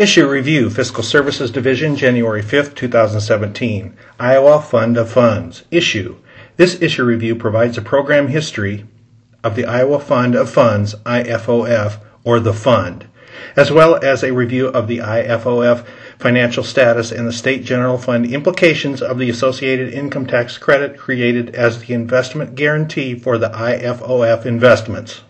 Issue Review, Fiscal Services Division, January 5, 2017. Iowa Fund of Funds. Issue. This issue review provides a program history of the Iowa Fund of Funds, IFOF, or the Fund, as well as a review of the IFOF financial status and the State General Fund implications of the associated income tax credit created as the investment guarantee for the IFOF investments.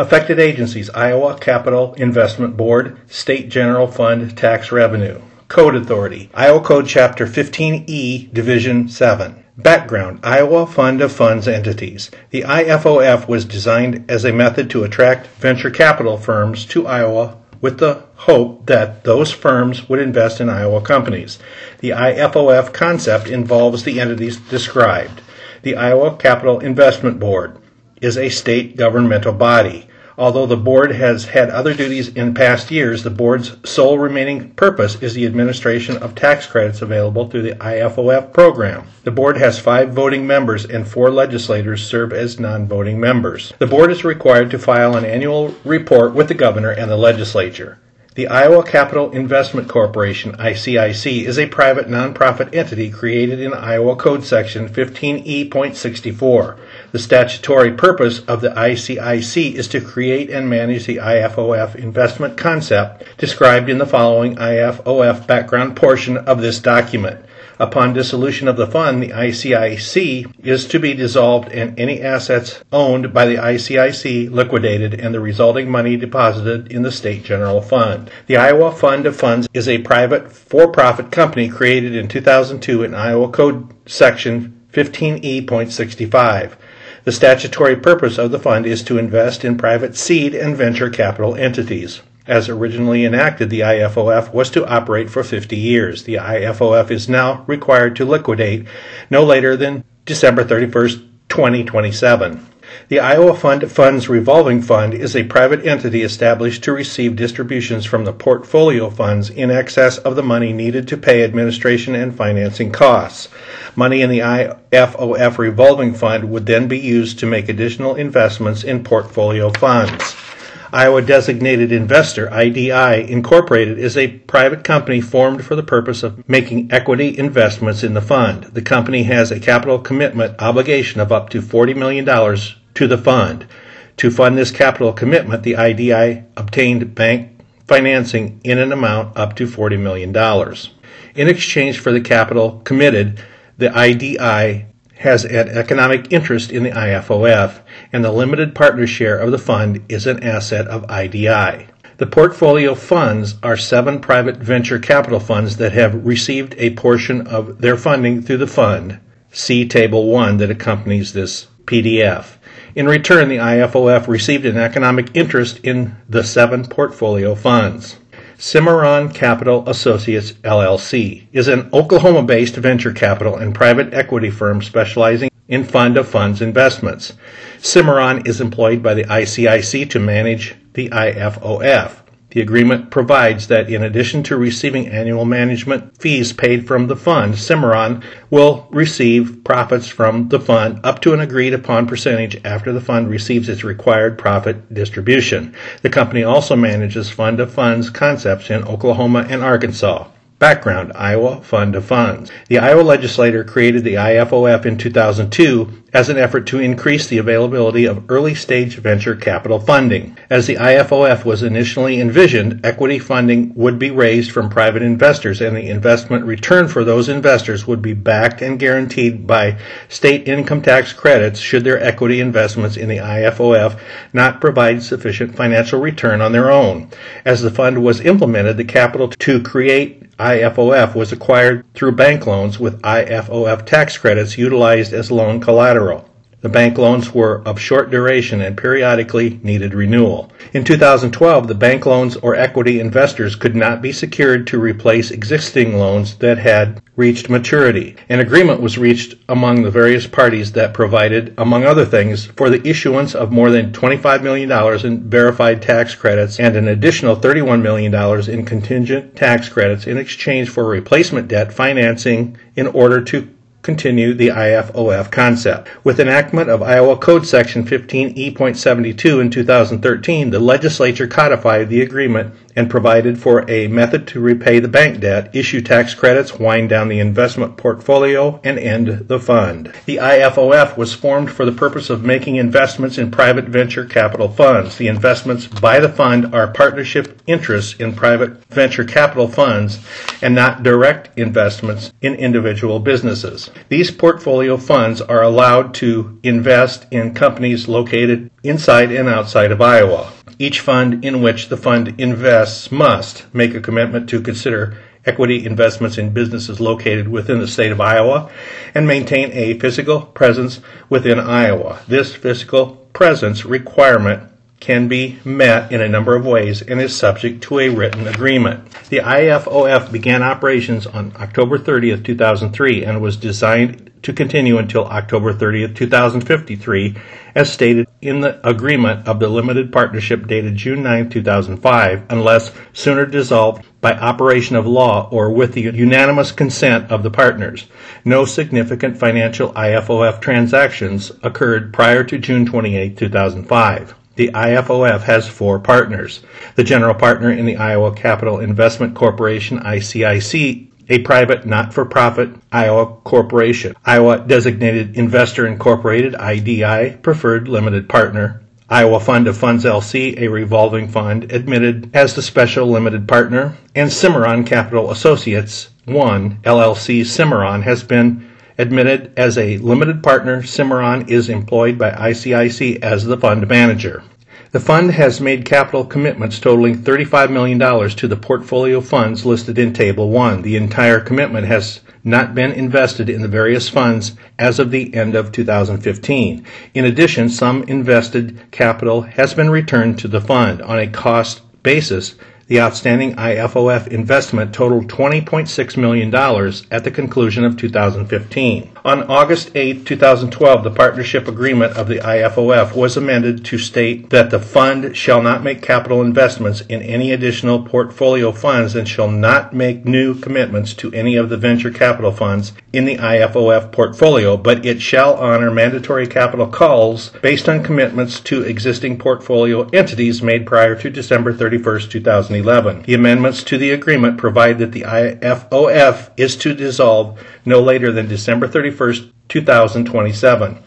Affected agencies Iowa Capital Investment Board, State General Fund Tax Revenue. Code Authority, Iowa Code Chapter 15E, Division 7. Background Iowa Fund of Funds Entities. The IFOF was designed as a method to attract venture capital firms to Iowa with the hope that those firms would invest in Iowa companies. The IFOF concept involves the entities described. The Iowa Capital Investment Board is a state governmental body. Although the board has had other duties in past years, the board's sole remaining purpose is the administration of tax credits available through the IFOF program. The board has five voting members and four legislators serve as non-voting members. The board is required to file an annual report with the governor and the legislature. The Iowa Capital Investment Corporation, ICIC, is a private nonprofit entity created in Iowa Code Section 15E.64. The statutory purpose of the ICIC is to create and manage the IFOF investment concept described in the following IFOF background portion of this document. Upon dissolution of the fund, the ICIC is to be dissolved and any assets owned by the ICIC liquidated and the resulting money deposited in the state general fund. The Iowa Fund of Funds is a private for-profit company created in 2002 in Iowa Code Section 15E.65. The statutory purpose of the fund is to invest in private seed and venture capital entities as originally enacted, the IFOF was to operate for 50 years. The IFOF is now required to liquidate no later than December 31st, 2027. The Iowa Fund Funds Revolving Fund is a private entity established to receive distributions from the portfolio funds in excess of the money needed to pay administration and financing costs. Money in the IFOF Revolving Fund would then be used to make additional investments in portfolio funds. Iowa Designated Investor, IDI Incorporated, is a private company formed for the purpose of making equity investments in the fund. The company has a capital commitment obligation of up to $40 million to the fund. To fund this capital commitment, the IDI obtained bank financing in an amount up to $40 million. In exchange for the capital committed, the IDI has an economic interest in the IFOF, and the limited partner share of the fund is an asset of IDI. The portfolio funds are seven private venture capital funds that have received a portion of their funding through the fund. See Table 1 that accompanies this PDF. In return, the IFOF received an economic interest in the seven portfolio funds. Cimarron Capital Associates LLC is an Oklahoma based venture capital and private equity firm specializing in fund of funds investments. Cimarron is employed by the ICIC to manage the IFOF. The agreement provides that in addition to receiving annual management fees paid from the fund, Cimarron will receive profits from the fund up to an agreed upon percentage after the fund receives its required profit distribution. The company also manages fund of funds concepts in Oklahoma and Arkansas. Background Iowa Fund of Funds. The Iowa legislature created the IFOF in 2002 as an effort to increase the availability of early stage venture capital funding. As the IFOF was initially envisioned, equity funding would be raised from private investors and the investment return for those investors would be backed and guaranteed by state income tax credits should their equity investments in the IFOF not provide sufficient financial return on their own. As the fund was implemented, the capital to create IFOF was acquired through bank loans with IFOF tax credits utilized as loan collateral. The bank loans were of short duration and periodically needed renewal. In 2012, the bank loans or equity investors could not be secured to replace existing loans that had reached maturity. An agreement was reached among the various parties that provided, among other things, for the issuance of more than $25 million in verified tax credits and an additional $31 million in contingent tax credits in exchange for replacement debt financing in order to continue the IFOF concept. With enactment of Iowa Code Section 15E.72 in 2013, the legislature codified the agreement and provided for a method to repay the bank debt, issue tax credits, wind down the investment portfolio, and end the fund. The IFOF was formed for the purpose of making investments in private venture capital funds. The investments by the fund are partnership interests in private venture capital funds and not direct investments in individual businesses. These portfolio funds are allowed to invest in companies located inside and outside of Iowa. Each fund in which the fund invests must make a commitment to consider equity investments in businesses located within the state of Iowa and maintain a physical presence within Iowa. This physical presence requirement can be met in a number of ways and is subject to a written agreement. The IFOF began operations on October 30th, 2003 and was designed to continue until October 30th, 2053 as stated in the agreement of the limited partnership dated June 9, 2005 unless sooner dissolved by operation of law or with the unanimous consent of the partners. No significant financial IFOF transactions occurred prior to June 28, 2005. The IFOF has four partners. The general partner in the Iowa Capital Investment Corporation, ICIC, a private not-for-profit Iowa corporation. Iowa Designated Investor Incorporated, IDI, preferred limited partner. Iowa Fund of Funds LC, a revolving fund, admitted as the special limited partner. And Cimarron Capital Associates, 1, LLC Cimarron, has been admitted as a limited partner, Cimarron is employed by ICIC as the fund manager. The fund has made capital commitments totaling $35 million to the portfolio funds listed in Table 1. The entire commitment has not been invested in the various funds as of the end of 2015. In addition, some invested capital has been returned to the fund on a cost basis the outstanding IFOF investment totaled $20.6 million at the conclusion of 2015. On August 8, 2012, the partnership agreement of the IFOF was amended to state that the fund shall not make capital investments in any additional portfolio funds and shall not make new commitments to any of the venture capital funds in the IFOF portfolio, but it shall honor mandatory capital calls based on commitments to existing portfolio entities made prior to December 31, 2011. The amendments to the agreement provide that the IFOF is to dissolve no later than December 31. 31st, 2027.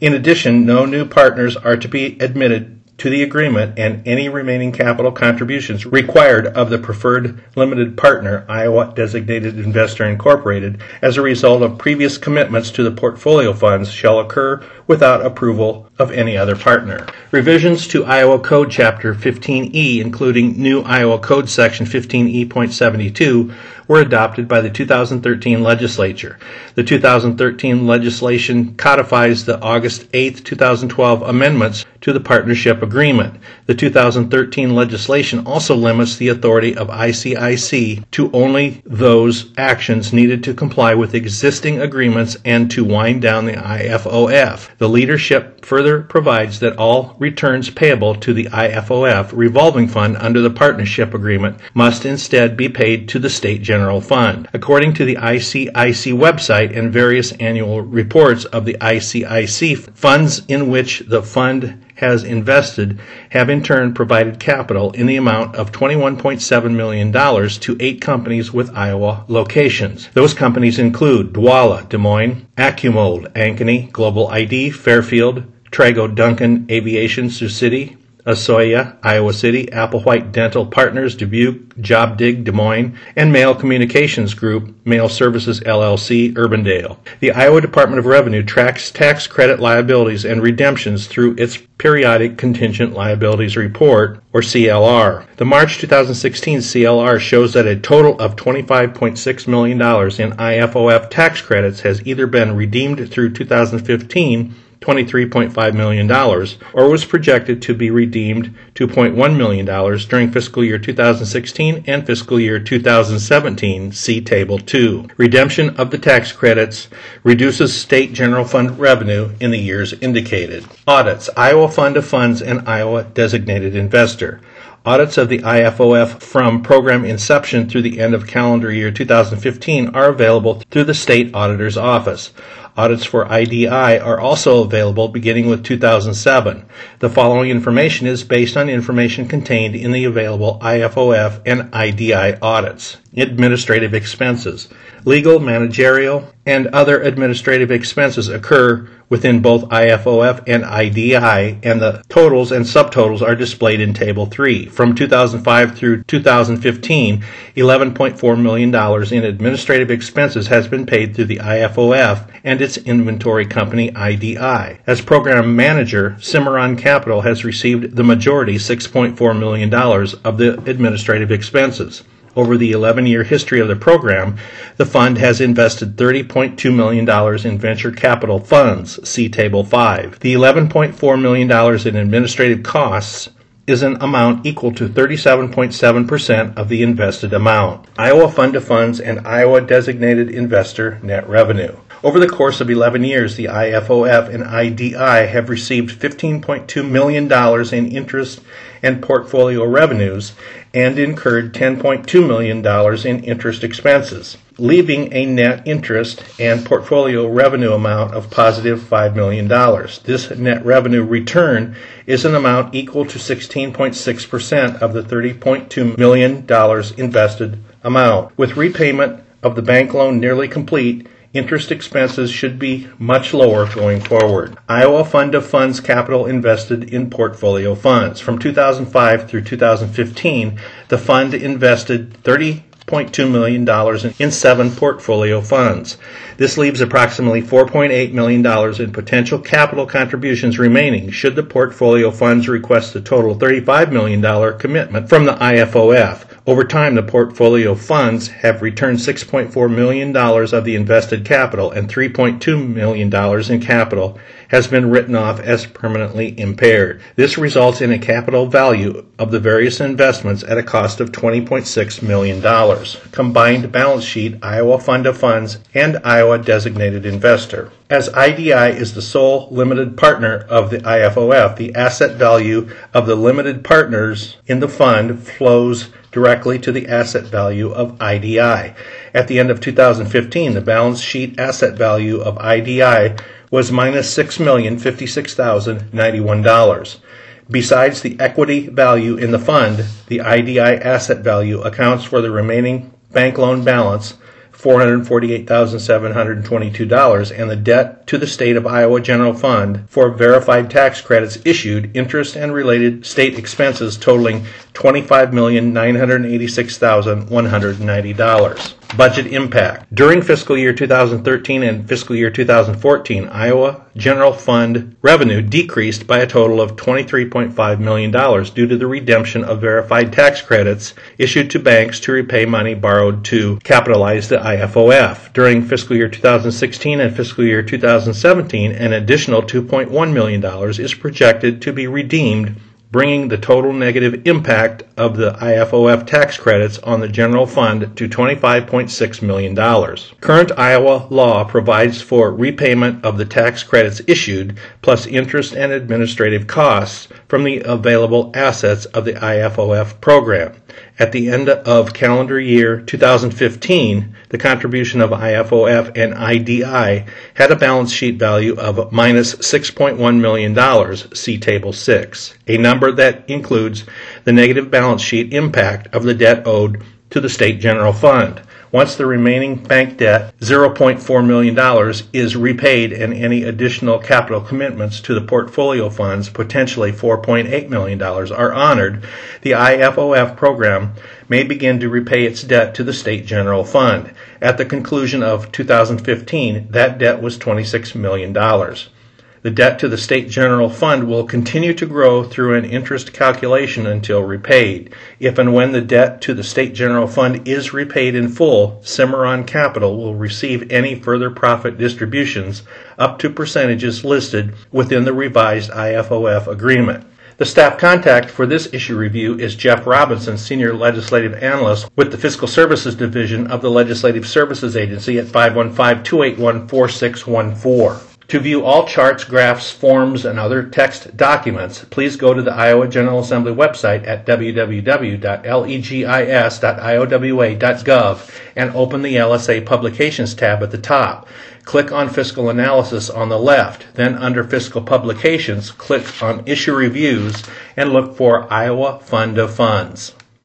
In addition, no new partners are to be admitted to the agreement and any remaining capital contributions required of the preferred limited partner, Iowa Designated Investor Incorporated, as a result of previous commitments to the portfolio funds shall occur without approval of any other partner. Revisions to Iowa Code Chapter 15E, including new Iowa Code Section 15E.72, were adopted by the 2013 legislature. The 2013 legislation codifies the August 8, 2012 amendments to the partnership agreement. The 2013 legislation also limits the authority of ICIC to only those actions needed to comply with existing agreements and to wind down the IFOF. The leadership further provides that all returns payable to the IFOF revolving fund under the partnership agreement must instead be paid to the state general Fund. According to the ICIC website and various annual reports of the ICIC, funds in which the fund has invested have in turn provided capital in the amount of $21.7 million to eight companies with Iowa locations. Those companies include Dwolla, Des Moines, Accumold, Ankeny, Global ID, Fairfield, Trago Duncan Aviation, Sioux City, Asoyia, Iowa City, Applewhite Dental Partners, Dubuque, JobDig, Des Moines, and Mail Communications Group, Mail Services LLC, Urbandale. The Iowa Department of Revenue tracks tax credit liabilities and redemptions through its periodic contingent liabilities report, or CLR. The March 2016 CLR shows that a total of $25.6 million in IFOF tax credits has either been redeemed through 2015 $23.5 million, or was projected to be redeemed $2.1 million during fiscal year 2016 and fiscal year 2017. See Table 2. Redemption of the tax credits reduces state general fund revenue in the years indicated. Audits Iowa Fund of Funds and Iowa Designated Investor. Audits of the IFOF from program inception through the end of calendar year 2015 are available through the State Auditor's Office. Audits for IDI are also available beginning with 2007. The following information is based on information contained in the available IFOF and IDI audits. Administrative expenses. Legal, managerial, and other administrative expenses occur within both IFOF and IDI, and the totals and subtotals are displayed in Table 3. From 2005 through 2015, $11.4 million in administrative expenses has been paid through the IFOF and its inventory company, IDI. As program manager, Cimarron Capital has received the majority, $6.4 million, of the administrative expenses. Over the 11 year history of the program, the fund has invested $30.2 million in venture capital funds, see Table 5. The $11.4 million in administrative costs is an amount equal to 37.7% of the invested amount. Iowa Fund of Funds and Iowa Designated Investor Net Revenue. Over the course of 11 years, the IFOF and IDI have received $15.2 million in interest and portfolio revenues and incurred $10.2 million in interest expenses, leaving a net interest and portfolio revenue amount of positive $5 million. This net revenue return is an amount equal to 16.6% of the $30.2 million invested amount. With repayment of the bank loan nearly complete, interest expenses should be much lower going forward. Iowa Fund of Funds capital invested in portfolio funds. From 2005 through 2015, the fund invested 30 $6.2 million in seven portfolio funds. This leaves approximately $4.8 million in potential capital contributions remaining should the portfolio funds request a total $35 million commitment from the IFOF. Over time, the portfolio funds have returned $6.4 million of the invested capital, and $3.2 million in capital has been written off as permanently impaired. This results in a capital value of the various investments at a cost of $20.6 million. Combined balance sheet Iowa Fund of Funds and Iowa Designated Investor. As IDI is the sole limited partner of the IFOF, the asset value of the limited partners in the fund flows directly to the asset value of IDI. At the end of 2015, the balance sheet asset value of IDI was minus $6,056,091. Besides the equity value in the fund, the IDI asset value accounts for the remaining bank loan balance $448,722, and the debt to the state of Iowa General Fund for verified tax credits issued, interest and related state expenses totaling $25,986,190. Budget impact. During fiscal year 2013 and fiscal year 2014, Iowa General Fund revenue decreased by a total of $23.5 million due to the redemption of verified tax credits issued to banks to repay money borrowed to capitalize the IFOF. During fiscal year 2016 and fiscal year 2017, an additional $2.1 million is projected to be redeemed bringing the total negative impact of the IFOF tax credits on the general fund to $25.6 million. Current Iowa law provides for repayment of the tax credits issued, plus interest and administrative costs from the available assets of the IFOF program. At the end of calendar year 2015, the contribution of IFOF and IDI had a balance sheet value of minus $6.1 million, see Table 6, a number that includes the negative balance sheet impact of the debt owed to the State General Fund. Once the remaining bank debt, $0.4 million, is repaid and any additional capital commitments to the portfolio funds, potentially $4.8 million, are honored, the IFOF program may begin to repay its debt to the State General Fund. At the conclusion of 2015, that debt was $26 million. The debt to the State General Fund will continue to grow through an interest calculation until repaid. If and when the debt to the State General Fund is repaid in full, Cimarron Capital will receive any further profit distributions up to percentages listed within the revised IFOF agreement. The staff contact for this issue review is Jeff Robinson, Senior Legislative Analyst with the Fiscal Services Division of the Legislative Services Agency at 515 281 4614. To view all charts, graphs, forms, and other text documents, please go to the Iowa General Assembly website at www.legis.iowa.gov and open the LSA Publications tab at the top. Click on Fiscal Analysis on the left. Then, under Fiscal Publications, click on Issue Reviews and look for Iowa Fund of Funds.